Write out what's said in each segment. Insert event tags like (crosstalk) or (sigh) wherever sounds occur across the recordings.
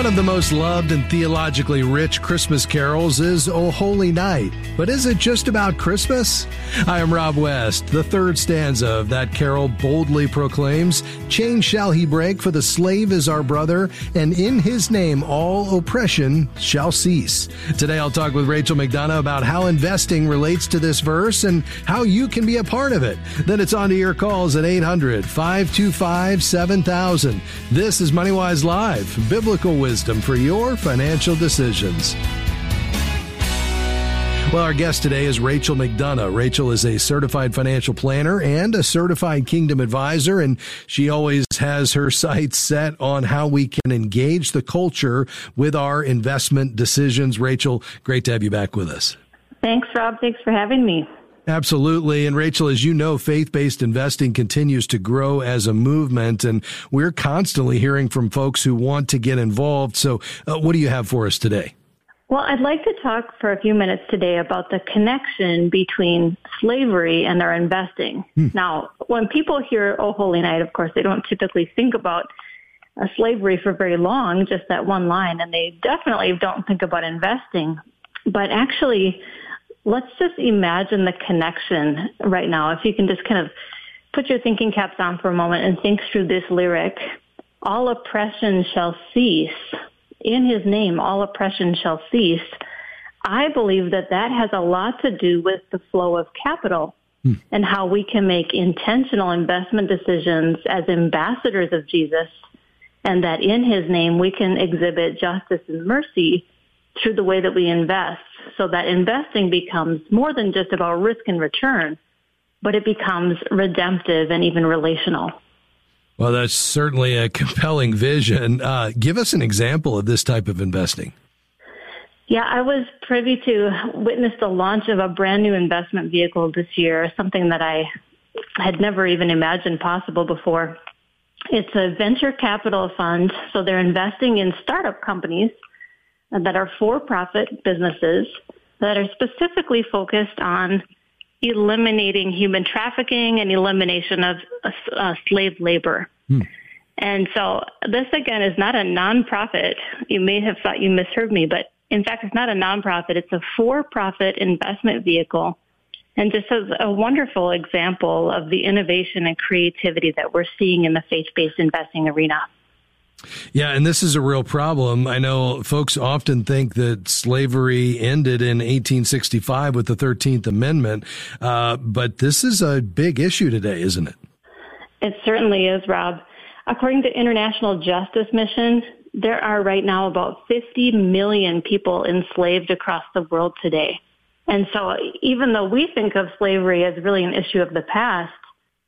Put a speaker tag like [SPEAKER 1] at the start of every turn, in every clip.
[SPEAKER 1] One of the most loved and theologically rich Christmas carols is O Holy Night. But is it just about Christmas? I am Rob West. The third stanza of that carol boldly proclaims, Chain shall he break, for the slave is our brother, and in his name all oppression shall cease. Today I'll talk with Rachel McDonough about how investing relates to this verse and how you can be a part of it. Then it's on to your calls at 800 525 7000. This is MoneyWise Live, biblical wisdom for your financial decisions. Well, our guest today is Rachel McDonough. Rachel is a certified financial planner and a certified kingdom advisor, and she always has her sights set on how we can engage the culture with our investment decisions. Rachel, great to have you back with us.
[SPEAKER 2] Thanks, Rob. Thanks for having me.
[SPEAKER 1] Absolutely. And Rachel, as you know, faith based investing continues to grow as a movement, and we're constantly hearing from folks who want to get involved. So, uh, what do you have for us today?
[SPEAKER 2] Well, I'd like to talk for a few minutes today about the connection between slavery and our investing. Hmm. Now, when people hear Oh Holy Night, of course, they don't typically think about uh, slavery for very long, just that one line, and they definitely don't think about investing. But actually, let's just imagine the connection right now. If you can just kind of put your thinking caps on for a moment and think through this lyric. All oppression shall cease. In his name, all oppression shall cease. I believe that that has a lot to do with the flow of capital hmm. and how we can make intentional investment decisions as ambassadors of Jesus and that in his name we can exhibit justice and mercy through the way that we invest so that investing becomes more than just about risk and return, but it becomes redemptive and even relational.
[SPEAKER 1] Well, that's certainly a compelling vision. Uh, give us an example of this type of investing.
[SPEAKER 2] Yeah, I was privy to witness the launch of a brand new investment vehicle this year, something that I had never even imagined possible before. It's a venture capital fund, so they're investing in startup companies that are for-profit businesses that are specifically focused on eliminating human trafficking and elimination of uh, slave labor. Hmm. And so this again is not a nonprofit. You may have thought you misheard me, but in fact, it's not a nonprofit. It's a for-profit investment vehicle. And just as a wonderful example of the innovation and creativity that we're seeing in the faith-based investing arena.
[SPEAKER 1] Yeah, and this is a real problem. I know folks often think that slavery ended in 1865 with the 13th Amendment, uh, but this is a big issue today, isn't it?
[SPEAKER 2] It certainly is, Rob. According to International Justice Mission, there are right now about 50 million people enslaved across the world today. And so even though we think of slavery as really an issue of the past,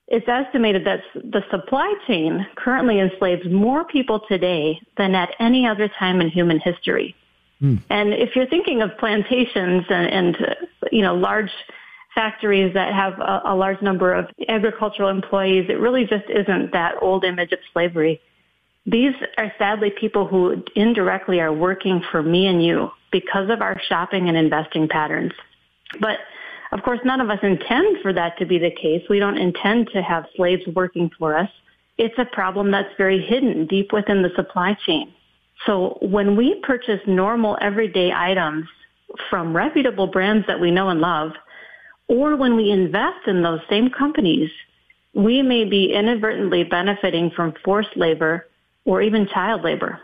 [SPEAKER 2] it's estimated that the supply chain currently enslaves more people today than at any other time in human history. Mm. And if you're thinking of plantations and, and you know, large factories that have a, a large number of agricultural employees, it really just isn't that old image of slavery. These are sadly people who indirectly are working for me and you because of our shopping and investing patterns. But of course, none of us intend for that to be the case. We don't intend to have slaves working for us. It's a problem that's very hidden deep within the supply chain. So when we purchase normal everyday items from reputable brands that we know and love, or when we invest in those same companies, we may be inadvertently benefiting from forced labor or even child labor.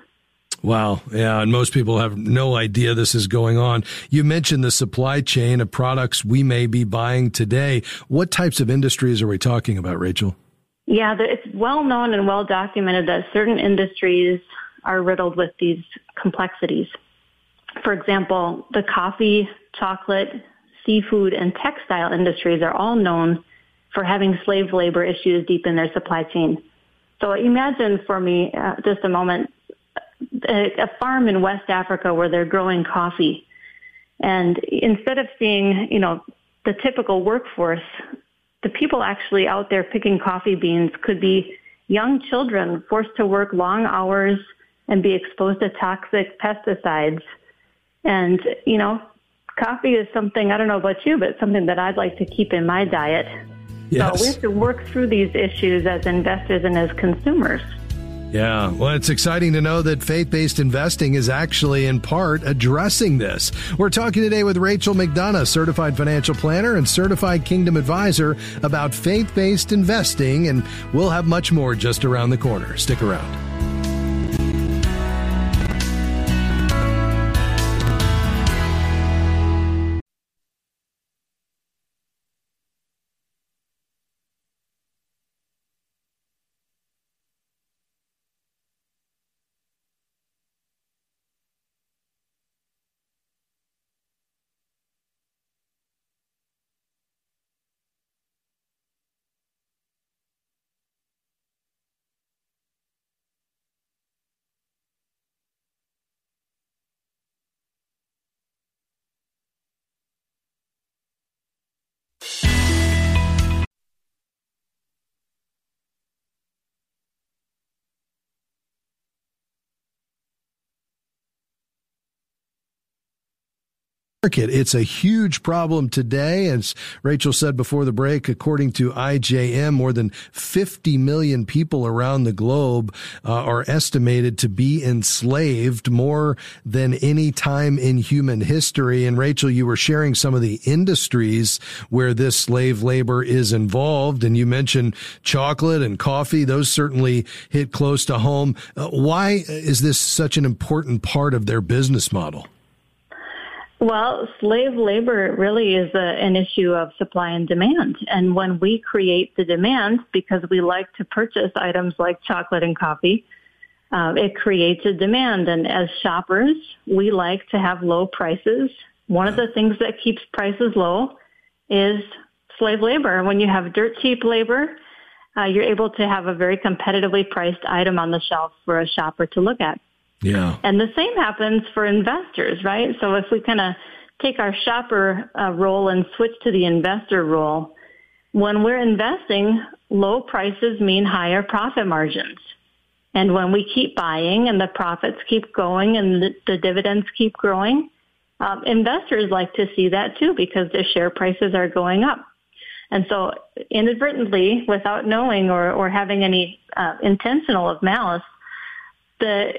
[SPEAKER 1] Wow. Yeah. And most people have no idea this is going on. You mentioned the supply chain of products we may be buying today. What types of industries are we talking about, Rachel?
[SPEAKER 2] Yeah, it's well known and well documented that certain industries are riddled with these complexities. For example, the coffee, chocolate, seafood, and textile industries are all known for having slave labor issues deep in their supply chain. So imagine for me uh, just a moment a, farm in West Africa where they're growing coffee. And instead of seeing, you know, the typical workforce, the people actually out there picking coffee beans could be young children forced to work long hours and be exposed to toxic pesticides. And, you know, coffee is something, I don't know about you, but something that I'd like to keep in my diet. Yes. So we have to work through these issues as investors and as consumers.
[SPEAKER 1] Yeah, well, it's exciting to know that faith based investing is actually in part addressing this. We're talking today with Rachel McDonough, certified financial planner and certified kingdom advisor, about faith based investing, and we'll have much more just around the corner. Stick around. Market. It's a huge problem today. As Rachel said before the break, according to IJM, more than 50 million people around the globe uh, are estimated to be enslaved more than any time in human history. And Rachel, you were sharing some of the industries where this slave labor is involved. And you mentioned chocolate and coffee. Those certainly hit close to home. Uh, why is this such an important part of their business model?
[SPEAKER 2] Well, slave labor really is a, an issue of supply and demand. And when we create the demand, because we like to purchase items like chocolate and coffee, uh, it creates a demand. And as shoppers, we like to have low prices. One of the things that keeps prices low is slave labor. When you have dirt cheap labor, uh, you're able to have a very competitively priced item on the shelf for a shopper to look at.
[SPEAKER 1] Yeah.
[SPEAKER 2] And the same happens for investors, right? So if we kind of take our shopper uh, role and switch to the investor role, when we're investing, low prices mean higher profit margins. And when we keep buying and the profits keep going and the, the dividends keep growing, um, investors like to see that too because their share prices are going up. And so inadvertently, without knowing or, or having any uh, intentional of malice, the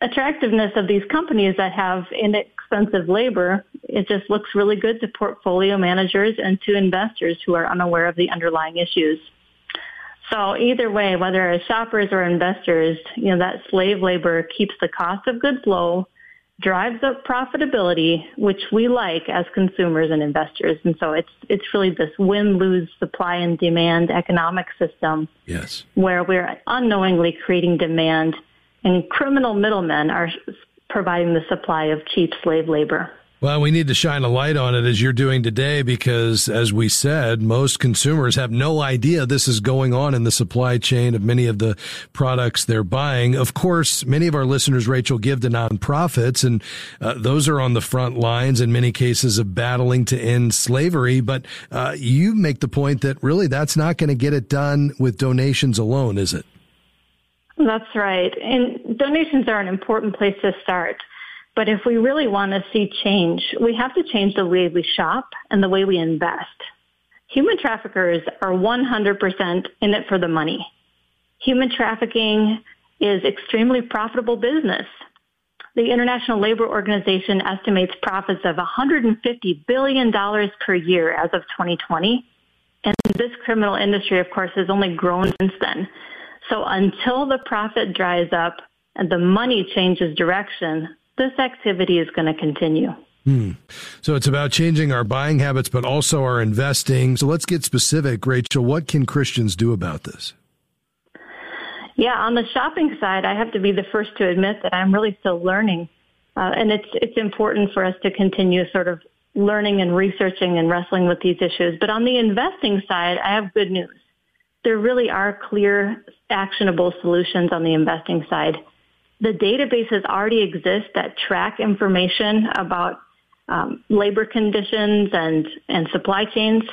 [SPEAKER 2] attractiveness of these companies that have inexpensive labor, it just looks really good to portfolio managers and to investors who are unaware of the underlying issues. So either way, whether as shoppers or investors, you know, that slave labor keeps the cost of goods low, drives up profitability, which we like as consumers and investors. And so it's it's really this win-lose supply and demand economic system.
[SPEAKER 1] Yes.
[SPEAKER 2] Where we're unknowingly creating demand and criminal middlemen are providing the supply of cheap slave labor.
[SPEAKER 1] Well, we need to shine a light on it as you're doing today because, as we said, most consumers have no idea this is going on in the supply chain of many of the products they're buying. Of course, many of our listeners, Rachel, give to nonprofits, and uh, those are on the front lines in many cases of battling to end slavery. But uh, you make the point that really that's not going to get it done with donations alone, is it?
[SPEAKER 2] That's right. And donations are an important place to start. But if we really want to see change, we have to change the way we shop and the way we invest. Human traffickers are 100% in it for the money. Human trafficking is extremely profitable business. The International Labor Organization estimates profits of $150 billion per year as of 2020. And this criminal industry, of course, has only grown since then. So until the profit dries up and the money changes direction, this activity is going to continue.
[SPEAKER 1] Hmm. So it's about changing our buying habits, but also our investing. So let's get specific, Rachel. What can Christians do about this?
[SPEAKER 2] Yeah, on the shopping side, I have to be the first to admit that I'm really still learning, uh, and it's it's important for us to continue sort of learning and researching and wrestling with these issues. But on the investing side, I have good news there really are clear, actionable solutions on the investing side. The databases already exist that track information about um, labor conditions and, and supply chains.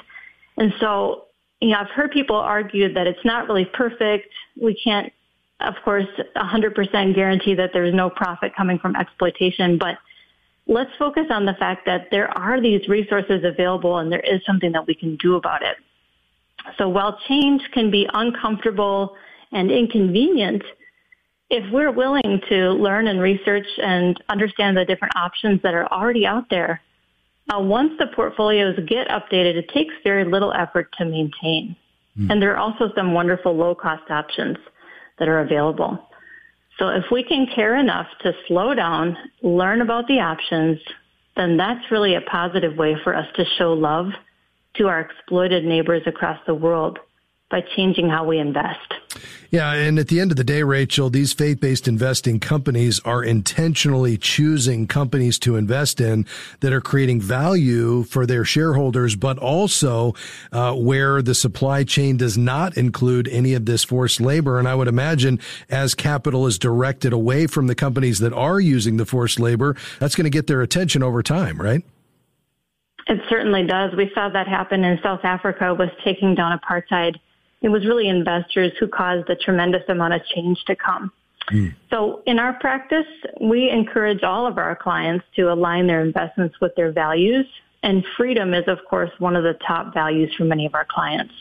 [SPEAKER 2] And so, you know, I've heard people argue that it's not really perfect. We can't, of course, 100% guarantee that there's no profit coming from exploitation, but let's focus on the fact that there are these resources available and there is something that we can do about it. So while change can be uncomfortable and inconvenient, if we're willing to learn and research and understand the different options that are already out there, uh, once the portfolios get updated, it takes very little effort to maintain. Mm. And there are also some wonderful low cost options that are available. So if we can care enough to slow down, learn about the options, then that's really a positive way for us to show love to our exploited neighbors across the world by changing how we invest.
[SPEAKER 1] Yeah, and at the end of the day, Rachel, these faith-based investing companies are intentionally choosing companies to invest in that are creating value for their shareholders, but also uh, where the supply chain does not include any of this forced labor. And I would imagine as capital is directed away from the companies that are using the forced labor, that's going to get their attention over time, right?
[SPEAKER 2] It certainly does. We saw that happen in South Africa with taking down apartheid it was really investors who caused a tremendous amount of change to come. Mm. So in our practice, we encourage all of our clients to align their investments with their values. And freedom is, of course, one of the top values for many of our clients.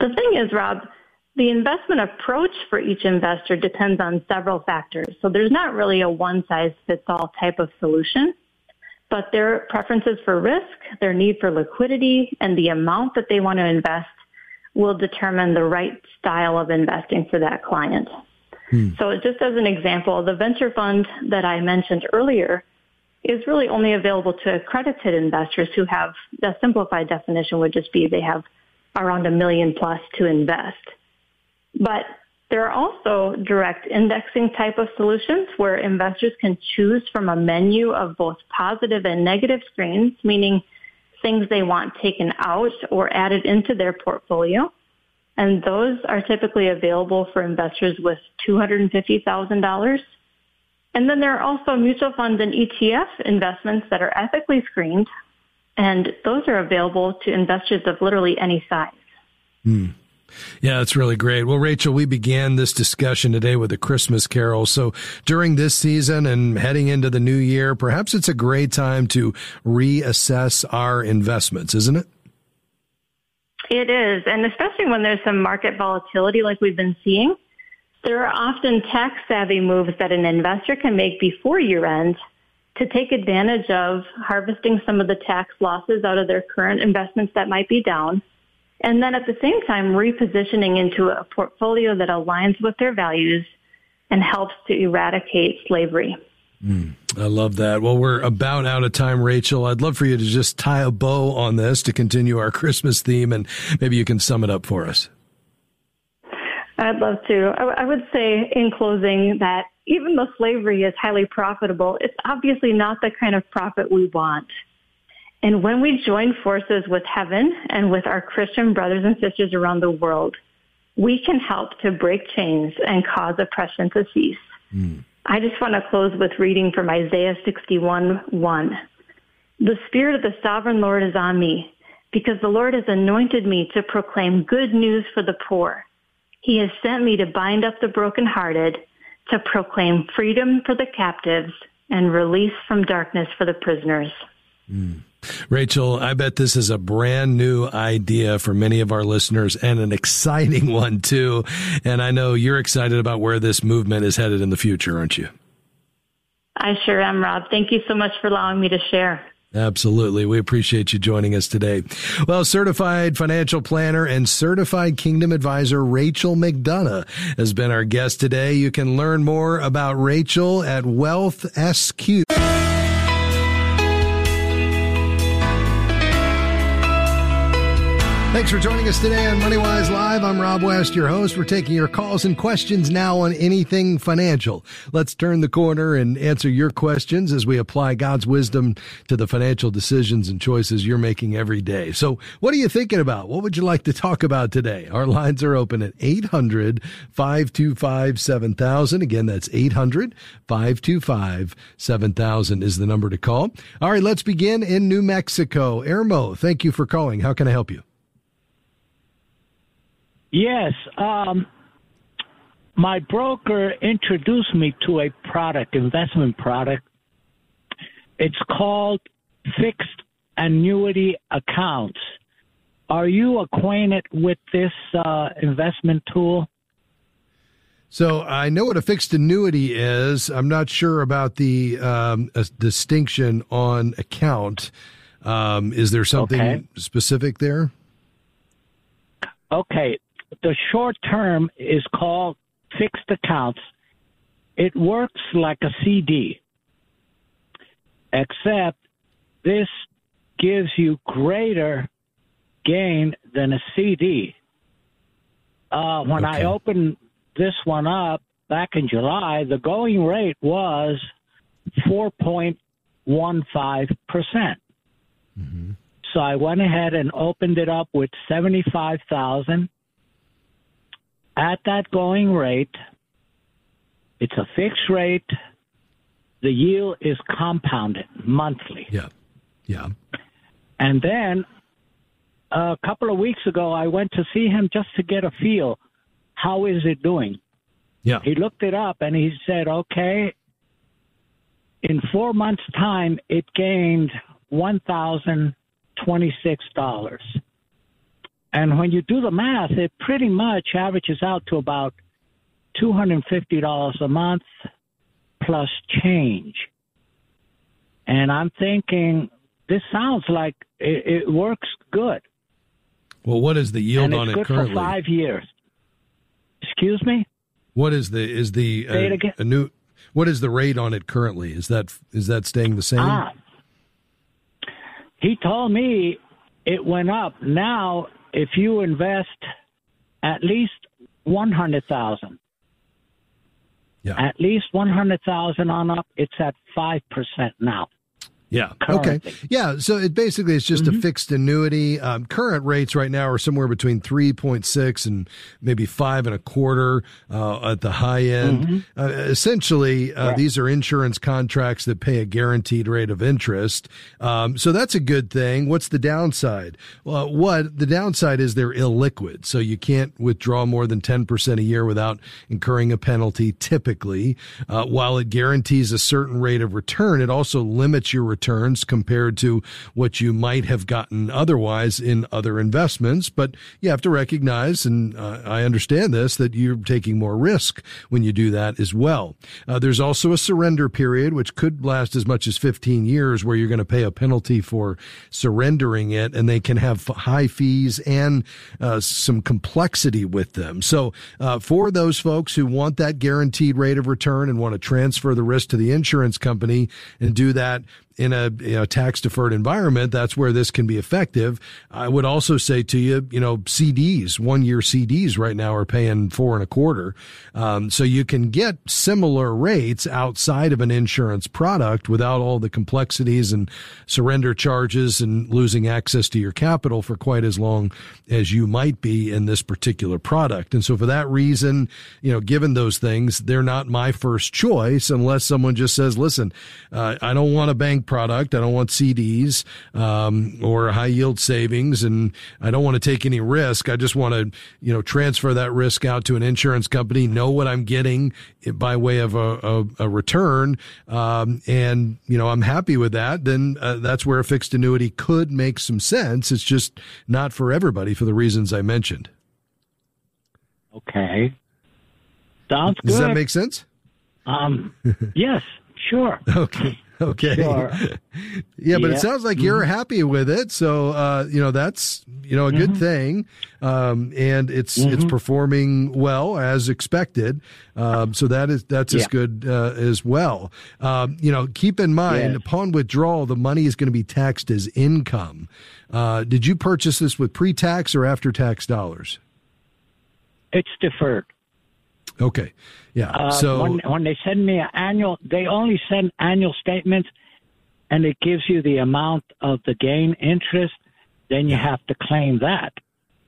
[SPEAKER 2] The thing is, Rob, the investment approach for each investor depends on several factors. So there's not really a one size fits all type of solution, but their preferences for risk, their need for liquidity, and the amount that they want to invest will determine the right style of investing for that client. Hmm. So just as an example, the venture fund that I mentioned earlier is really only available to accredited investors who have, the simplified definition would just be they have around a million plus to invest. But there are also direct indexing type of solutions where investors can choose from a menu of both positive and negative screens, meaning things they want taken out or added into their portfolio. And those are typically available for investors with $250,000. And then there are also mutual funds and ETF investments that are ethically screened. And those are available to investors of literally any size.
[SPEAKER 1] Hmm. Yeah, that's really great. Well, Rachel, we began this discussion today with a Christmas carol. So during this season and heading into the new year, perhaps it's a great time to reassess our investments, isn't it?
[SPEAKER 2] It is. And especially when there's some market volatility like we've been seeing, there are often tax savvy moves that an investor can make before year end to take advantage of harvesting some of the tax losses out of their current investments that might be down and then at the same time repositioning into a portfolio that aligns with their values and helps to eradicate slavery.
[SPEAKER 1] Mm, I love that. Well, we're about out of time, Rachel. I'd love for you to just tie a bow on this to continue our Christmas theme, and maybe you can sum it up for us.
[SPEAKER 2] I'd love to. I, would say in closing that even though slavery is highly profitable, it's obviously not the kind of profit we want. And when we join forces with heaven and with our Christian brothers and sisters around the world, we can help to break chains and cause oppression to cease. Mm. I just want to close with reading from Isaiah 61 1. The Spirit of the Sovereign Lord is on me because the Lord has anointed me to proclaim good news for the poor. He has sent me to bind up the brokenhearted, to proclaim freedom for the captives and release from darkness for the prisoners.
[SPEAKER 1] Mm. Rachel, I bet this is a brand new idea for many of our listeners and an exciting (laughs) one too. And I know you're excited about where this movement is headed in the future, aren't you?
[SPEAKER 2] I sure am, Rob. Thank you so much for allowing me to share.
[SPEAKER 1] Absolutely. We appreciate you joining us today. Well, certified financial planner and certified kingdom advisor Rachel McDonough has been our guest today. You can learn more about Rachel at Wealth SQ. Thanks for joining us today on MoneyWise Live. I'm Rob West, your host. We're taking your calls and questions now on anything financial. Let's turn the corner and answer your questions as we apply God's wisdom to the financial decisions and choices you're making every day. So what are you thinking about? What would you like to talk about today? Our lines are open at 800-525-7000. Again, that's 800-525-7000 is the number to call. All right, let's begin in New Mexico. Ermo, thank you for calling. How can I help you?
[SPEAKER 3] Yes. Um, my broker introduced me to a product, investment product. It's called fixed annuity accounts. Are you acquainted with this uh, investment tool?
[SPEAKER 1] So I know what a fixed annuity is. I'm not sure about the um, distinction on account. Um, is there something okay. specific there?
[SPEAKER 3] Okay. The short term is called fixed accounts. It works like a CD, except this gives you greater gain than a CD. Uh, when okay. I opened this one up back in July, the going rate was 4.15%. percent mm-hmm. So I went ahead and opened it up with 75,000 at that going rate. It's a fixed rate. The yield is compounded monthly.
[SPEAKER 1] Yeah. Yeah.
[SPEAKER 3] And then a couple of weeks ago, I went to see him just to get a feel how is it doing?
[SPEAKER 1] Yeah.
[SPEAKER 3] He looked it up and he said, okay, in four months' time, it gained $1,026. And when you do the math, it pretty much averages out to about $250 a month plus change. And I'm thinking, this sounds like it, it works good.
[SPEAKER 1] Well, what is the yield
[SPEAKER 3] and
[SPEAKER 1] on
[SPEAKER 3] it
[SPEAKER 1] currently?
[SPEAKER 3] For five years. Excuse me.
[SPEAKER 1] What is the is the uh, a new what is the rate on it currently? Is that is that staying the same? Ah,
[SPEAKER 3] he told me it went up. Now, if you invest at least one hundred thousand,
[SPEAKER 1] yeah,
[SPEAKER 3] at least one hundred thousand on up, it's at five percent now.
[SPEAKER 1] Yeah. Currently. Okay. Yeah. So it basically is just mm-hmm. a fixed annuity. Um, current rates right now are somewhere between three point six and maybe five and a quarter uh, at the high end. Mm-hmm. Uh, essentially, uh, these are insurance contracts that pay a guaranteed rate of interest. Um, so that's a good thing. What's the downside? Well, what the downside is they're illiquid, so you can't withdraw more than ten percent a year without incurring a penalty. Typically, uh, while it guarantees a certain rate of return, it also limits your returns compared to what you might have gotten otherwise in other investments. But you have to recognize, and uh, I understand this, that you're taking more risk when you do that as well. Uh, there's also a surrender period, which could last as much as 15 years, where you're going to pay a penalty for surrendering it, and they can have high fees and uh, some complexity with them. So uh, for those folks who want that guaranteed rate of return and want to transfer the risk to the insurance company and do that in a you know, tax deferred environment, that's where this can be effective. I would also say to you, you know, CDs, one year CDs right now are paying four and a quarter. Um, so you can get similar rates outside of an insurance product without all the complexities and surrender charges and losing access to your capital for quite as long as you might be in this particular product. And so for that reason, you know, given those things, they're not my first choice unless someone just says, listen, uh, I don't want to bank product. I don't want CDs um, or high yield savings, and I don't want to take any risk. I just want to, you know, transfer that risk out to an insurance company, know what I'm getting by way of a, a, a return, um, and you know, I'm happy with that. Then uh, that's where a fixed annuity could make some sense. It's just not for everybody for the reasons I mentioned.
[SPEAKER 3] Okay. Sounds good.
[SPEAKER 1] Does that make sense?
[SPEAKER 3] Um, (laughs) yes, sure.
[SPEAKER 1] Okay. (laughs) Okay. Sure. (laughs) yeah, but yeah. it sounds like you're mm-hmm. happy with it. So, uh, you know, that's, you know, a good mm-hmm. thing. Um, and it's, mm-hmm. it's performing well as expected. Um, so that is, that's yeah. as good, uh, as well. Um, you know, keep in mind yes. upon withdrawal, the money is going to be taxed as income. Uh, did you purchase this with pre-tax or after-tax dollars?
[SPEAKER 3] It's deferred.
[SPEAKER 1] Okay. Yeah. Uh, so
[SPEAKER 3] when, when they send me an annual, they only send annual statements, and it gives you the amount of the gain interest. Then you have to claim that.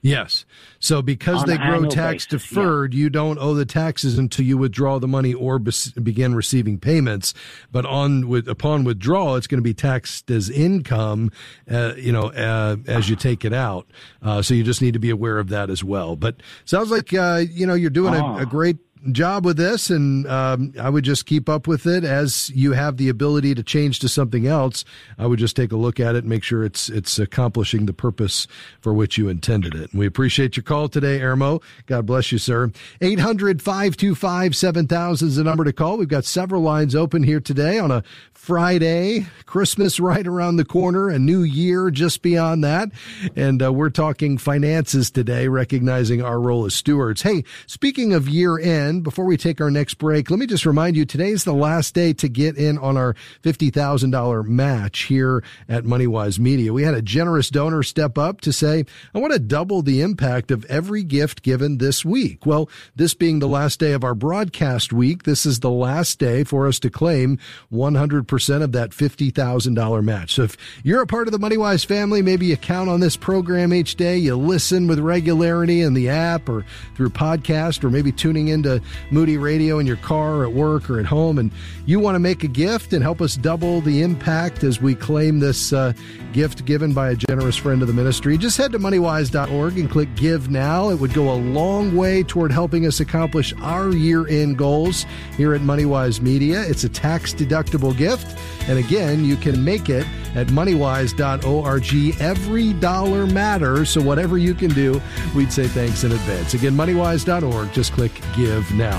[SPEAKER 1] Yes. So because they grow tax basis, deferred, yeah. you don't owe the taxes until you withdraw the money or be- begin receiving payments. But on with upon withdrawal, it's going to be taxed as income, uh, you know, uh, as you take it out. Uh, so you just need to be aware of that as well. But sounds like uh, you know you're doing a, a, great job with this, and um, I would just keep up with it as you have the ability to change to something else. I would just take a look at it, and make sure it's it's accomplishing the purpose for which you intended it. And we appreciate your call today, Ermo. God bless you, sir. 800 525 7000 is the number to call. We've got several lines open here today on a Friday, Christmas right around the corner, a new year just beyond that. And uh, we're talking finances today, recognizing our role as stewards. Hey, speaking of year end, before we take our next break, let me just remind you today is the last day to get in on our $50,000 match here at MoneyWise Media. We had a generous donor step up to say, I want to double the impact of every gift given this week. Well, this being the last day of our broadcast week, this is the last day for us to claim 100% of that $50,000 match. So if you're a part of the MoneyWise family, maybe you count on this program each day, you listen with regularity in the app or through podcast or maybe tuning into Moody Radio in your car at work or at home and you want to make a gift and help us double the impact as we claim this uh, gift given by a generous friend of the ministry, just head to moneywise.org and click give now. It would go a long way toward helping us accomplish our year end goals here at MoneyWise Media. It's a tax deductible gift. And again, you can make it at moneywise.org. Every dollar matters. So whatever you can do, we'd say thanks in advance. Again, moneywise.org. Just click give now.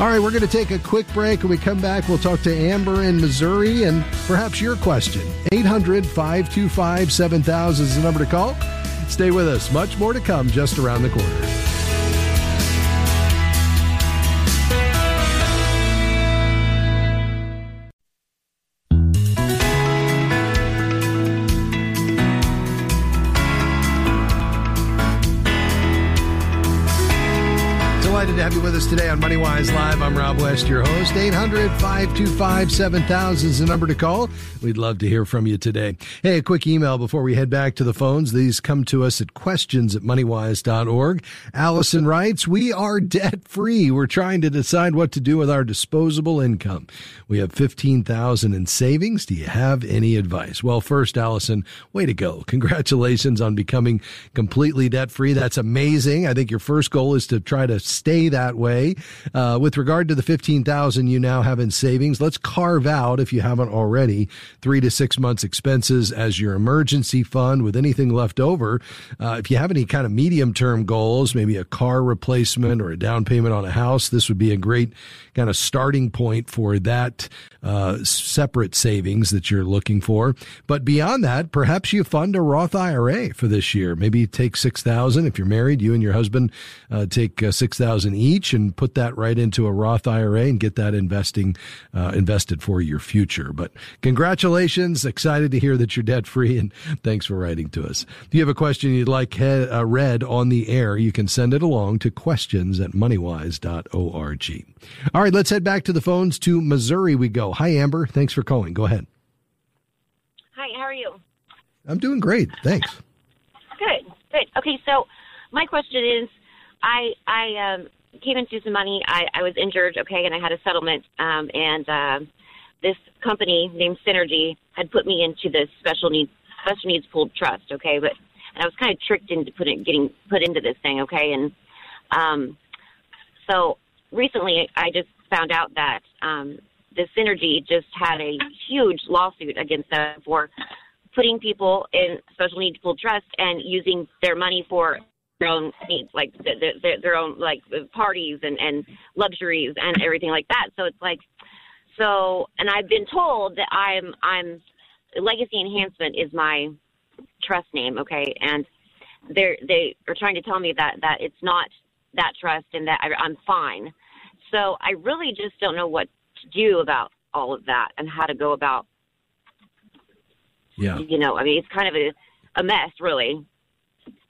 [SPEAKER 1] All right, we're going to take a quick break. When we come back, we'll talk to Amber in Missouri and perhaps your question. 800 525 7000 is the number to call. Stay with us. Much more to come just around the corner. Us today on MoneyWise Live. I'm Rob West, your host. 800 525 7000 is the number to call. We'd love to hear from you today. Hey, a quick email before we head back to the phones. These come to us at questions at moneywise.org. Allison writes, We are debt free. We're trying to decide what to do with our disposable income. We have 15000 in savings. Do you have any advice? Well, first, Allison, way to go. Congratulations on becoming completely debt free. That's amazing. I think your first goal is to try to stay that that way. Uh, with regard to the 15,000 you now have in savings, let's carve out, if you haven't already, three to six months expenses as your emergency fund with anything left over. Uh, if you have any kind of medium term goals, maybe a car replacement or a down payment on a house, this would be a great kind of starting point for that uh, separate savings that you're looking for. But beyond that, perhaps you fund a Roth IRA for this year. Maybe take six thousand if you're married. You and your husband uh, take uh, six thousand each and put that right into a Roth IRA and get that investing uh, invested for your future. But congratulations! Excited to hear that you're debt free, and thanks for writing to us. If you have a question you'd like he- uh, read on the air, you can send it along to questions at moneywise.org. All right, let's head back to the phones to Missouri. We go. Hi, Amber. Thanks for calling. Go ahead.
[SPEAKER 4] Hi, how are you?
[SPEAKER 1] I'm doing great. Thanks.
[SPEAKER 4] Good, good. Okay, so my question is, I I um, came into some money. I, I was injured, okay, and I had a settlement, um, and uh, this company named Synergy had put me into this special needs special needs pooled trust, okay, but and I was kind of tricked into putting getting put into this thing, okay, and um, so recently I just found out that um, the Synergy just had a huge lawsuit against them for putting people in special needs pooled trust and using their money for their own needs, like their, their own like parties and and luxuries and everything like that. So it's like, so and I've been told that I'm I'm Legacy Enhancement is my trust name, okay, and they're they are trying to tell me that that it's not that trust and that I, I'm fine. So I really just don't know what to do about all of that and how to go about.
[SPEAKER 1] Yeah.
[SPEAKER 4] You know, I mean, it's kind of a, a mess, really.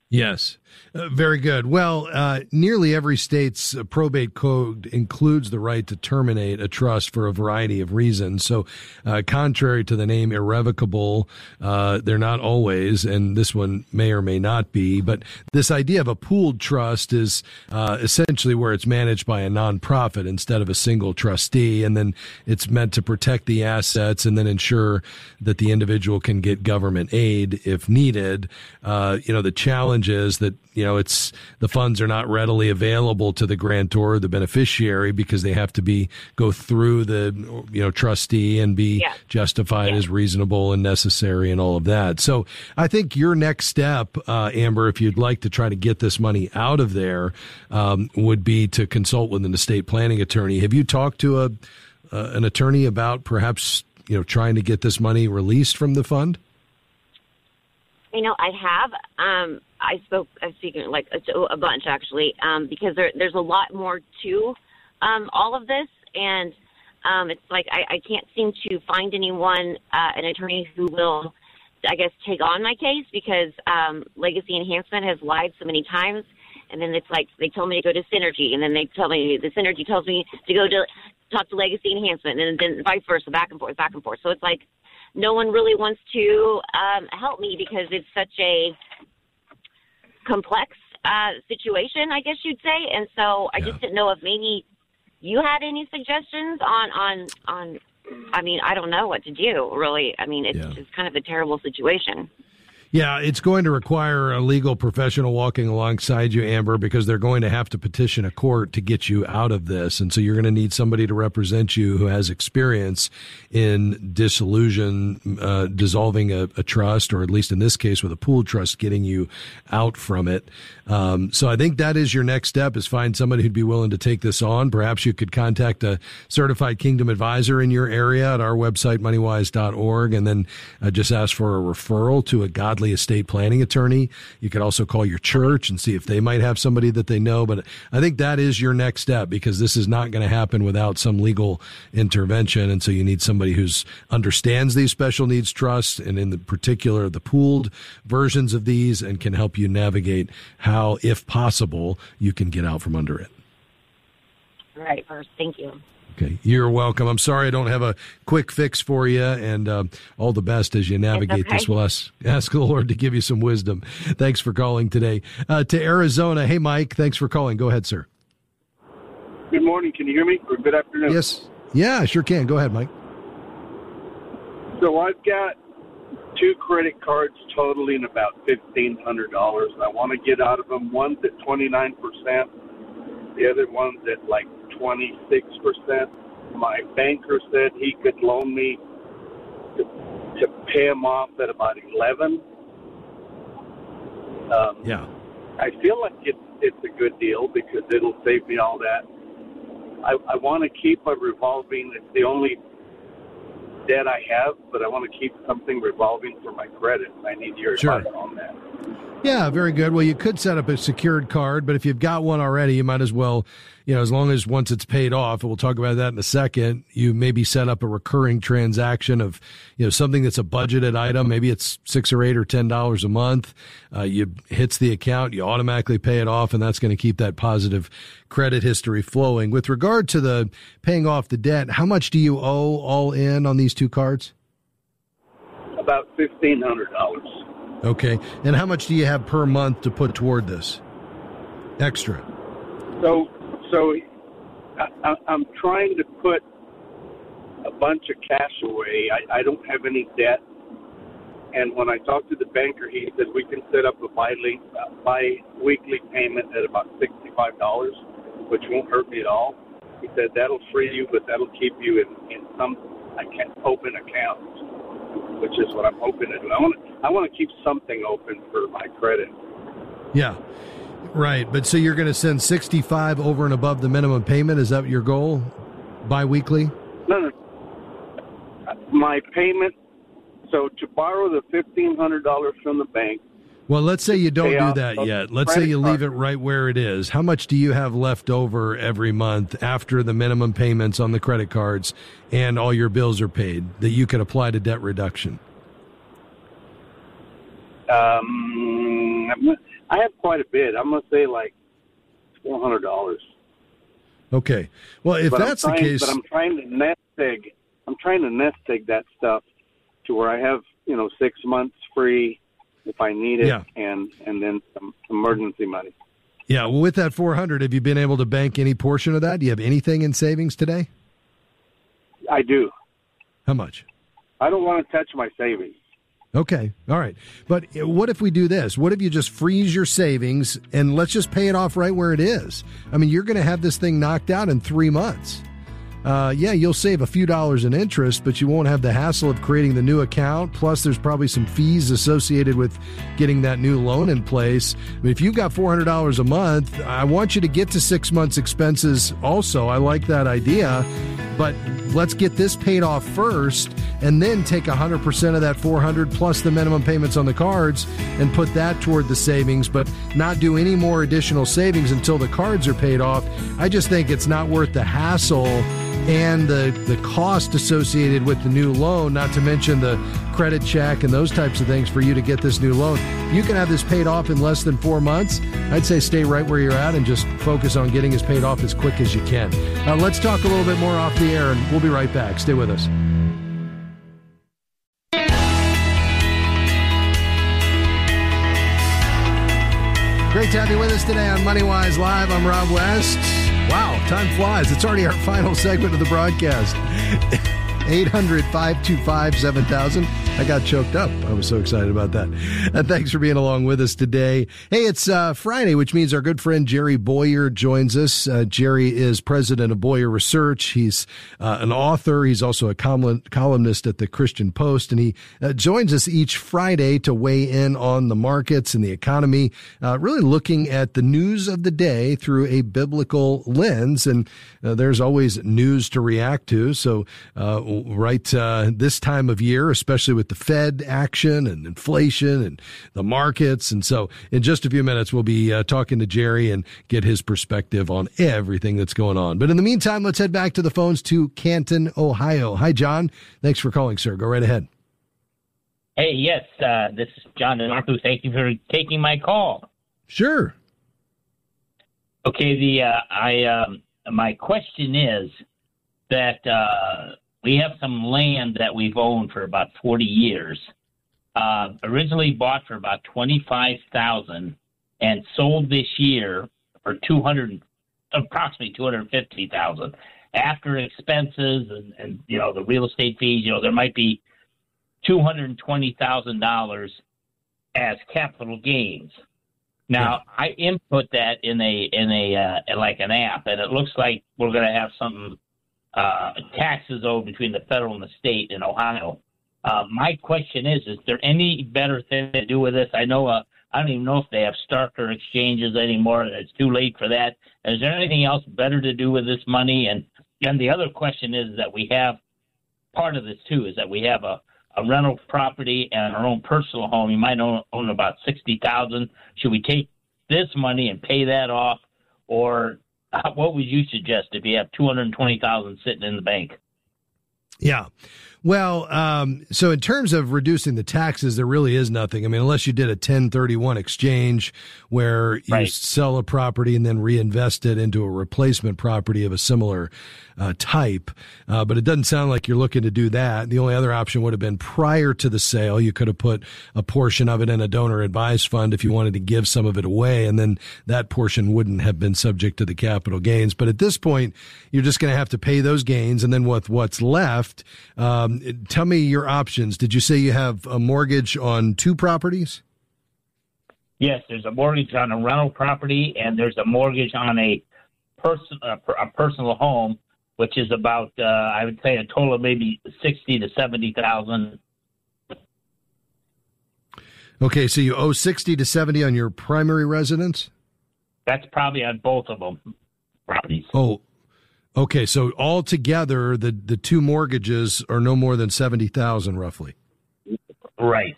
[SPEAKER 1] Yes. Uh, very good. Well, uh, nearly every state's uh, probate code includes the right to terminate a trust for a variety of reasons. So, uh, contrary to the name irrevocable, uh, they're not always, and this one may or may not be. But this idea of a pooled trust is essentially where it's managed by a nonprofit instead of a single trustee, and then it's meant to protect the assets and then ensure that the individual can get government aid if needed. you know, the challenge is that you know it's the funds are not readily available to the grantor, the beneficiary, because they have to be go through the you know trustee and be
[SPEAKER 4] Yeah.
[SPEAKER 1] justified
[SPEAKER 4] Yeah.
[SPEAKER 1] as reasonable and necessary and all of that. So I think your next step, uh, Amber, if you'd like to try to get this money out of there, um, would be to consult with an estate planning attorney. Have you talked to a uh, an attorney about perhaps you know trying to get this money released from the fund?
[SPEAKER 4] You know, I have. Um, I spoke. I'm speaking like a, a bunch actually, um, because there, there's a lot more to um, all of this, and um, it's like I, I can't seem to find anyone, uh, an attorney who will, I guess, take on my case because um, Legacy Enhancement has lied so many times, and then it's like they tell me to go to Synergy, and then they tell me the Synergy tells me to go to talk to Legacy Enhancement, and then vice versa, back and forth, back and forth. So it's like no one really wants to um, help me because it's such a complex uh, situation, I guess you'd say. And so I
[SPEAKER 1] Yeah.
[SPEAKER 4] just didn't know if maybe you had any suggestions on on on. I mean, I don't know what to do. Really, I mean, it's
[SPEAKER 1] Yeah.
[SPEAKER 4] just kind of a terrible situation.
[SPEAKER 1] Yeah, it's going to require a legal professional walking alongside you, Amber, because they're going to have to petition a court to get you out of this. And so you're going to need somebody to represent you who has experience in dissolution, uh, dissolving a, a trust, or at least in this case with a pool trust, getting you out from it. Um, so I think that is your next step is find somebody who'd be willing to take this on. Perhaps you could contact a certified kingdom advisor in your area at our website, moneywise.org, and then uh, just ask for a referral to a godly estate planning attorney. You could also call your church and see if they might have somebody that they know. But I think that is your next step because this is not going to happen without some legal intervention. And so you need somebody who's understands these special needs trusts and in the particular the pooled versions of these and can help you navigate how, if possible, you can get out from under it.
[SPEAKER 4] All right, first, thank you.
[SPEAKER 1] Okay, you're welcome. I'm sorry I don't have a quick fix for you, and uh, all the best as you navigate
[SPEAKER 4] okay.
[SPEAKER 1] this. We'll ask, ask the Lord to give you some wisdom. Thanks for calling today. Uh, to Arizona, hey Mike, thanks for calling. Go ahead, sir.
[SPEAKER 5] Good morning. Can you hear me? Or good afternoon.
[SPEAKER 1] Yes, yeah, sure can. Go ahead, Mike.
[SPEAKER 5] So I've got two credit cards totaling about fifteen hundred dollars. I want to get out of them. One's at twenty nine percent. The other one's at like twenty six percent. My banker said he could loan me to, to pay him off at about eleven. Um,
[SPEAKER 1] Yeah,
[SPEAKER 5] I feel like it's it's a good deal because it'll save me all that. I, I want to keep a revolving. It's the only debt I have, but I want to keep something revolving for my credit. I need your
[SPEAKER 1] Sure.
[SPEAKER 5] advice on that.
[SPEAKER 1] yeah, very good. Well, you could set up a secured card, but if you've got one already, you might as well, you know, as long as once it's paid off, and we'll talk about that in a second. You maybe set up a recurring transaction of, you know, something that's a budgeted item. Maybe it's six or eight or ten dollars a month. Uh, you hits the account, you automatically pay it off, and that's going to keep that positive credit history flowing. With regard to the paying off the debt, how much do you owe all in on these two cards?
[SPEAKER 5] About fifteen hundred dollars.
[SPEAKER 1] Okay, and how much do you have per month to put toward this? Extra.
[SPEAKER 5] So, so I, I'm trying to put a bunch of cash away. I, I don't have any debt. And when I talked to the banker, he said we can set up a bi uh, bi-weekly payment at about sixty-five dollars, which won't hurt me at all. He said that'll free you, but that'll keep you in, in some I can't open accounts, which is what I'm hoping to do. I want to I want to keep something open for my credit.
[SPEAKER 1] Yeah. Right. But so you're going to send 65 over and above the minimum payment. Is that your goal? Biweekly?
[SPEAKER 5] No, no. My payment. So to borrow the fifteen hundred dollars from the bank,
[SPEAKER 1] Well, let's say you don't do that yet. Let's say you leave it right where it is. How much do you have left over every month after the minimum payments on the credit cards and all your bills are paid that you could apply to debt reduction?
[SPEAKER 5] um, I have quite a bit. I'm gonna say like four hundred dollars.
[SPEAKER 1] Okay. Well, if
[SPEAKER 5] but
[SPEAKER 1] that's
[SPEAKER 5] trying,
[SPEAKER 1] the case,
[SPEAKER 5] but I'm trying to nest egg. I'm trying to nest egg that stuff to where I have you know six months free if I need it,
[SPEAKER 1] Yeah.
[SPEAKER 5] and and then some emergency money.
[SPEAKER 1] yeah, well, with that 400, have you been able to bank any portion of that? Do you have anything in savings today?
[SPEAKER 5] I do.
[SPEAKER 1] How much?
[SPEAKER 5] I don't want to touch my savings.
[SPEAKER 1] Okay. All right. But what if we do this? What if you just freeze your savings and let's just pay it off right where it is? I mean, you're going to have this thing knocked out in three months uh, yeah, you'll save a few dollars in interest, but you won't have the hassle of creating the new account. Plus, there's probably some fees associated with getting that new loan in place. I mean, if you've got $400 a month, I want you to get to six months' expenses also. I like that idea, but let's get this paid off first and then take 100% of that 400 plus the minimum payments on the cards and put that toward the savings, but not do any more additional savings until the cards are paid off. I just think it's not worth the hassle and the, the cost associated with the new loan, not to mention the credit check and those types of things for you to get this new loan. You can have this paid off in less than four months. I'd say stay right where you're at and just focus on getting this paid off as quick as you can. Uh, let's talk a little bit more off the air, and we'll be right back. Stay with us. Great to have you with us today on MoneyWise Live. I'm Rob West. Wow, time flies. It's already our final segment of the broadcast. (laughs) 800 525 7000. I got choked up. I was so excited about that. And thanks for being along with us today. Hey, it's uh, Friday, which means our good friend Jerry Boyer joins us. Uh, Jerry is president of Boyer Research. He's uh, an author. He's also a columnist at the Christian Post, and he uh, joins us each Friday to weigh in on the markets and the economy, uh, really looking at the news of the day through a biblical lens. And uh, there's always news to react to. So, right this time of year, especially with the Fed action and inflation and the markets. And so in just a few minutes, we'll be uh, talking to Jerry and get his perspective on everything that's going on. But in the meantime, let's head back to the phones to Canton, Ohio. Hi, John. Thanks for calling, sir. Go right ahead.
[SPEAKER 6] Hey, yes, uh, this is John and Arthur. Thank you for taking my call.
[SPEAKER 1] Sure.
[SPEAKER 6] Okay, the uh, I um, my question is that uh, we have some land that we've owned for about 40 years. Uh, originally bought for about 25,000 and sold this year for 200, approximately 250,000. After expenses and, and, you know, the real estate fees, you know, there might be $220,000 as capital gains. Now yeah. I input that in a in a uh, like an app, and it looks like we're going to have something uh, taxes owed between the federal and the state in Ohio. Uh, my question is: Is there any better thing to do with this? I know uh, I don't even know if they have Starker exchanges anymore. It's too late for that. Is there anything else better to do with this money? And and the other question is that we have part of this too is that we have a, a rental property and our own personal home. You might own, own about sixty thousand. Should we take this money and pay that off, or what would you suggest if you have 220,000 sitting in the bank?
[SPEAKER 1] Yeah. Well, um, so in terms of reducing the taxes, there really is nothing. I mean, unless you did a 1031 exchange where you right. sell a property and then reinvest it into a replacement property of a similar uh, type. Uh, but it doesn't sound like you're looking to do that. The only other option would have been prior to the sale. You could have put a portion of it in a donor advised fund if you wanted to give some of it away, and then that portion wouldn't have been subject to the capital gains. But at this point, you're just going to have to pay those gains, and then with what's left, um, tell me your options. Did you say you have a mortgage on two properties?
[SPEAKER 6] Yes, there's a mortgage on a rental property, and there's a mortgage on a person a, a personal home which is about uh, I would say a total of maybe sixty to seventy thousand.
[SPEAKER 1] Okay, so you owe sixty to seventy on your primary residence.
[SPEAKER 6] That's probably on both of them properties.
[SPEAKER 1] Oh, okay. So altogether, the the two mortgages are no more than seventy thousand, roughly.
[SPEAKER 6] Right.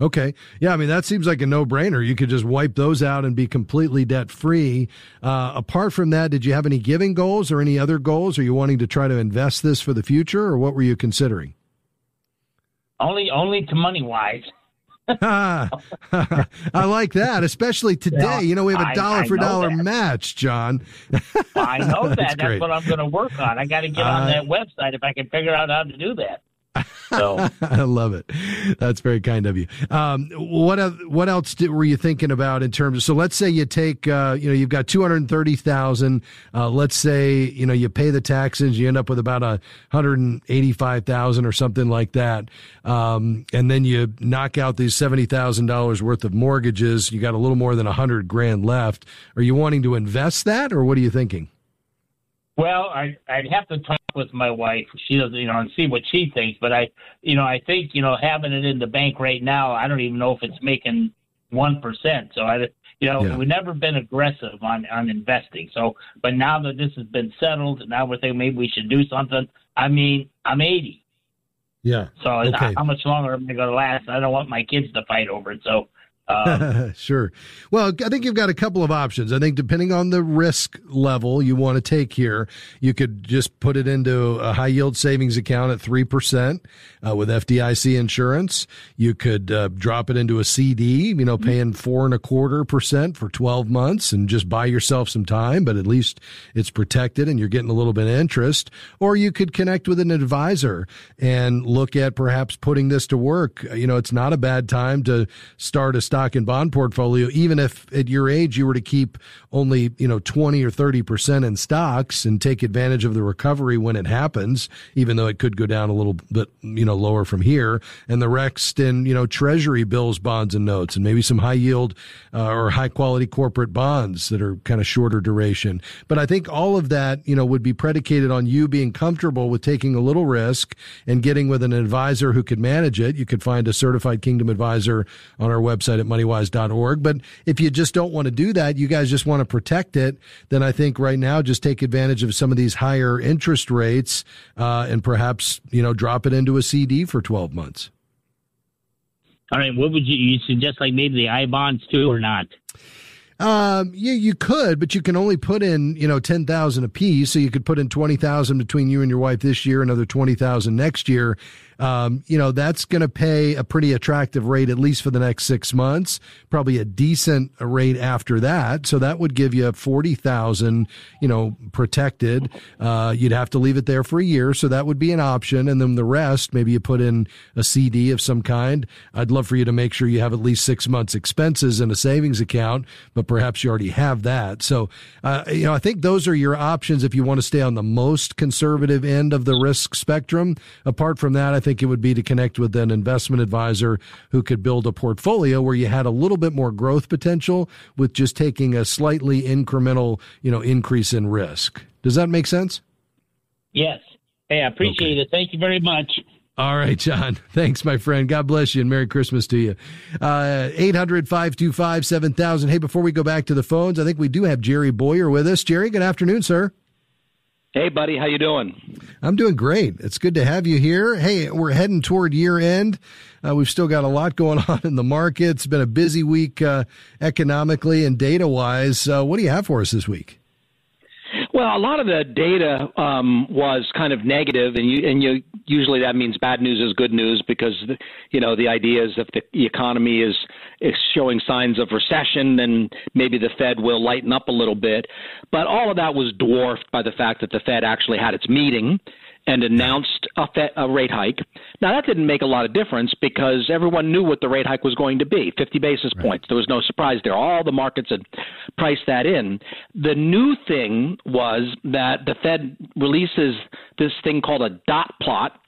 [SPEAKER 1] Okay. Yeah, I mean, that seems like a no brainer. You could just wipe those out and be completely debt free. Uh, apart from that, did you have any giving goals or any other goals? Are you wanting to try to invest this for the future or what were you considering?
[SPEAKER 6] Only, only to money wise. (laughs)
[SPEAKER 1] I like that, especially today. Yeah, you know, we have a dollar for dollar that. match, John.
[SPEAKER 6] I know (laughs) that. That's, That's what I'm going to work on. I got to get on uh, that website if I can figure out how to do that. So (laughs)
[SPEAKER 1] I love it. That's very kind of you. Um, what what else did, were you thinking about in terms of? So let's say you take, uh, you know, you've got two hundred thirty thousand. Uh, let's say you know you pay the taxes, you end up with about a hundred and eighty five thousand or something like that, um, and then you knock out these seventy thousand dollars worth of mortgages. You got a little more than a hundred grand left. Are you wanting to invest that, or what are you thinking?
[SPEAKER 6] Well, I I'd have to talk with my wife. She doesn't, you know, and see what she thinks. But I, you know, I think you know having it in the bank right now, I don't even know if it's making one percent. So I, you know, yeah. we've never been aggressive on on investing. So, but now that this has been settled, now we're thinking maybe we should do something. I mean, I'm 80.
[SPEAKER 1] Yeah.
[SPEAKER 6] So okay. how much longer am I going to last? I don't want my kids to fight over it. So
[SPEAKER 1] um, (laughs) sure. Well, I think you've got a couple of options. I think depending on the risk level you want to take here, you could just put it into a high yield savings account at 3% uh, with FDIC insurance. You could uh, drop it into a CD, you know, paying four and a quarter percent for 12 months and just buy yourself some time, but at least it's protected and you're getting a little bit of interest. Or you could connect with an advisor and look at perhaps putting this to work. You know, it's not a bad time to start a stock stock and bond portfolio, even if at your age you were to keep only, you know, 20 or 30% in stocks and take advantage of the recovery when it happens, even though it could go down a little bit, you know, lower from here and the rest in, you know, treasury bills, bonds and notes and maybe some high yield uh, or high quality corporate bonds that are kind of shorter duration. But I think all of that, you know, would be predicated on you being comfortable with taking a little risk and getting with an advisor who could manage it. You could find a certified kingdom advisor on our website at moneywise.org. But if you just don't want to do that, you guys just want to protect it, then I think right now just take advantage of some of these higher interest rates uh, and perhaps, you know, drop it into a CD for 12 months.
[SPEAKER 7] All right. What would you, you suggest, like maybe the I bonds too, or not?
[SPEAKER 1] Um, yeah, you could, but you can only put in, you know, 10,000 a piece. So you could put in 20,000 between you and your wife this year, another 20,000 next year um, you know, that's going to pay a pretty attractive rate, at least for the next six months, probably a decent rate after that. So that would give you 40,000, you know, protected. Uh, you'd have to leave it there for a year. So that would be an option. And then the rest, maybe you put in a CD of some kind. I'd love for you to make sure you have at least six months expenses in a savings account, but perhaps you already have that. So, uh, you know, I think those are your options if you want to stay on the most conservative end of the risk spectrum. Apart from that, I think think it would be to connect with an investment advisor who could build a portfolio where you had a little bit more growth potential with just taking a slightly incremental, you know, increase in risk. Does that make sense?
[SPEAKER 7] Yes. Hey, I appreciate okay. it. Thank you very much.
[SPEAKER 1] All right, John. (laughs) Thanks, my friend. God bless you and Merry Christmas to you. Uh, 800 525 7000. Hey, before we go back to the phones, I think we do have Jerry Boyer with us. Jerry, good afternoon, sir.
[SPEAKER 8] Hey, buddy, how you doing?
[SPEAKER 1] I'm doing great. It's good to have you here. Hey, we're heading toward year end. Uh, we've still got a lot going (laughs) on in the market. It's been a busy week uh, economically and data wise. Uh, what do you have for us this week?
[SPEAKER 8] Well, a lot of the data um, was kind of negative, and you and you usually that means bad news is good news because you know the idea is if the economy is is showing signs of recession, then maybe the Fed will lighten up a little bit. But all of that was dwarfed by the fact that the Fed actually had its meeting and announced a, a rate hike. Now, that didn't make a lot of difference because everyone knew what the rate hike was going to be 50 basis right. points. There was no surprise there. All the markets had priced that in. The new thing was that the Fed releases this thing called a dot plot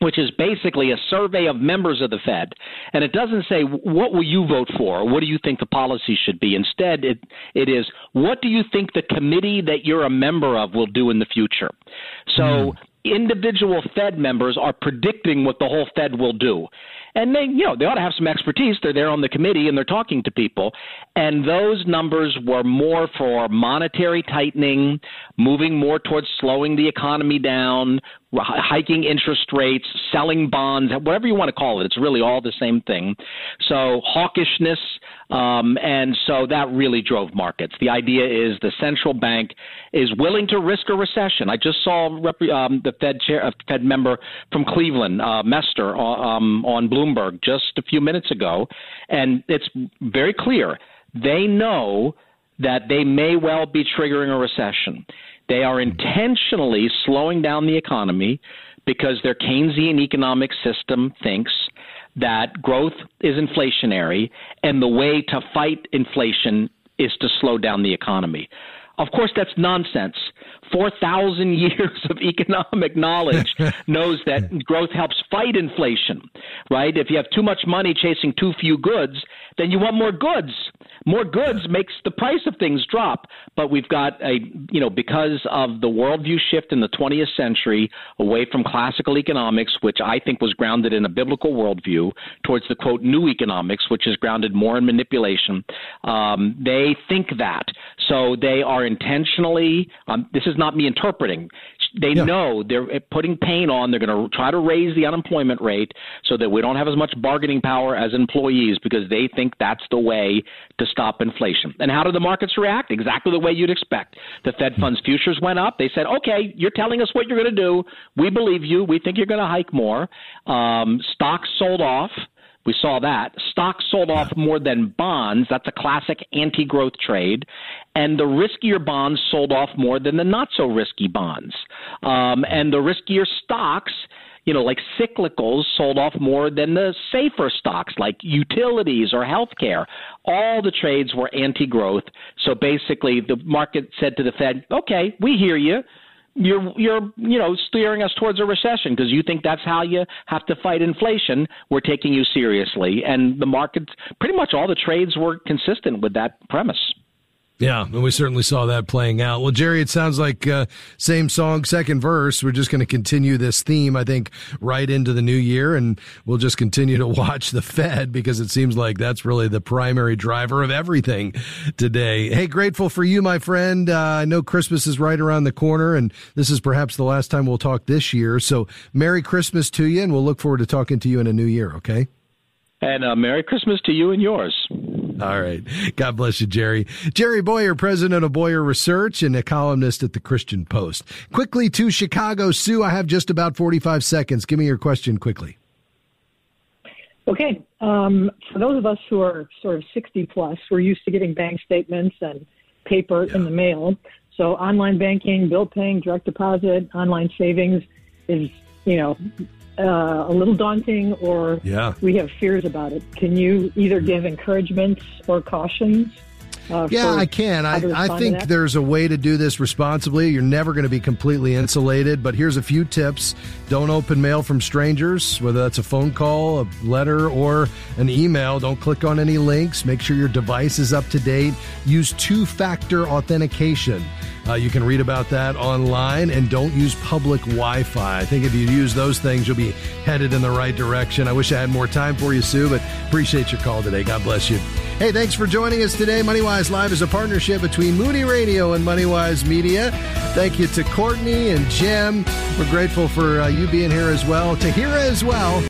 [SPEAKER 8] which is basically a survey of members of the Fed. And it doesn't say, what will you vote for? What do you think the policy should be? Instead, it, it is, what do you think the committee that you're a member of will do in the future? So mm individual Fed members are predicting what the whole Fed will do. And they, you know, they ought to have some expertise. They're there on the committee and they're talking to people. And those numbers were more for monetary tightening, moving more towards slowing the economy down, hiking interest rates, selling bonds, whatever you want to call it. It's really all the same thing. So hawkishness, um, and so that really drove markets. The idea is the central bank is willing to risk a recession. I just saw um, the Fed chair, uh, Fed member from Cleveland, uh, Mester, uh, um, on Bloomberg just a few minutes ago, and it's very clear they know that they may well be triggering a recession. They are intentionally slowing down the economy because their Keynesian economic system thinks that growth is inflationary and the way to fight inflation is to slow down the economy. Of course, that's nonsense. 4,000 (laughs) years of economic knowledge (laughs) knows that growth helps fight inflation, right? If you have too much money chasing too few goods, then you want more goods. More goods makes the price of things drop. But we've got a, you know, because of the worldview shift in the 20th century away from classical economics, which I think was grounded in a biblical worldview, towards the quote new economics, which is grounded more in manipulation. Um, they think that. So they are intentionally, um, this is not me interpreting. They yeah. know they're putting pain on. They're going to try to raise the unemployment rate so that we don't have as much bargaining power as employees because they think that's the way to stop inflation. And how do the markets react? Exactly the way you'd expect. The Fed hmm. funds futures went up. They said, okay, you're telling us what you're going to do. We believe you. We think you're going to hike more. Um, stocks sold off. We saw that. Stocks sold off more than bonds. That's a classic anti growth trade. And the riskier bonds sold off more than the not so risky bonds. Um, and the riskier stocks you know, like cyclicals sold off more than the safer stocks like utilities or healthcare. All the trades were anti growth. So basically, the market said to the Fed, okay, we hear you you're you're you know steering us towards a recession because you think that's how you have to fight inflation. We're taking you seriously, and the markets pretty much all the trades were consistent with that premise.
[SPEAKER 1] Yeah, and we certainly saw that playing out. Well, Jerry, it sounds like uh, same song, second verse. We're just going to continue this theme, I think, right into the new year, and we'll just continue to (laughs) watch the Fed because it seems like that's really the primary driver of everything today. Hey, grateful for you, my friend. Uh, I know Christmas is right around the corner, and this is perhaps the last time we'll talk this year. So, Merry Christmas to you, and we'll look forward to talking to you in a new year. Okay.
[SPEAKER 8] And uh, Merry Christmas to you and yours. (laughs)
[SPEAKER 1] All right. God bless you, Jerry. Jerry Boyer, president of Boyer Research and a columnist at the Christian Post. Quickly to Chicago. Sue, I have just about 45 seconds. Give me your question quickly.
[SPEAKER 9] Okay. Um, for those of us who are sort of 60 plus, we're used to getting bank statements and paper yeah. in the mail. So online banking, bill paying, direct deposit, online savings is, you know, uh, a little daunting or
[SPEAKER 1] yeah.
[SPEAKER 9] we have fears about it. Can you either give encouragements or cautions?
[SPEAKER 1] Uh, yeah, I can. I, I think there's a way to do this responsibly. You're never going to be completely insulated, but here's a few tips. Don't open mail from strangers, whether that's a phone call, a letter, or an email. Don't click on any links. Make sure your device is up to date. Use two factor authentication. Uh, you can read about that online and don't use public Wi Fi. I think if you use those things, you'll be headed in the right direction. I wish I had more time for you, Sue, but appreciate your call today. God bless you. Hey, thanks for joining us today. MoneyWise Live is a partnership between Moody Radio and MoneyWise Media. Thank you to Courtney and Jim. We're grateful for uh, you being here as well. Tahira as well.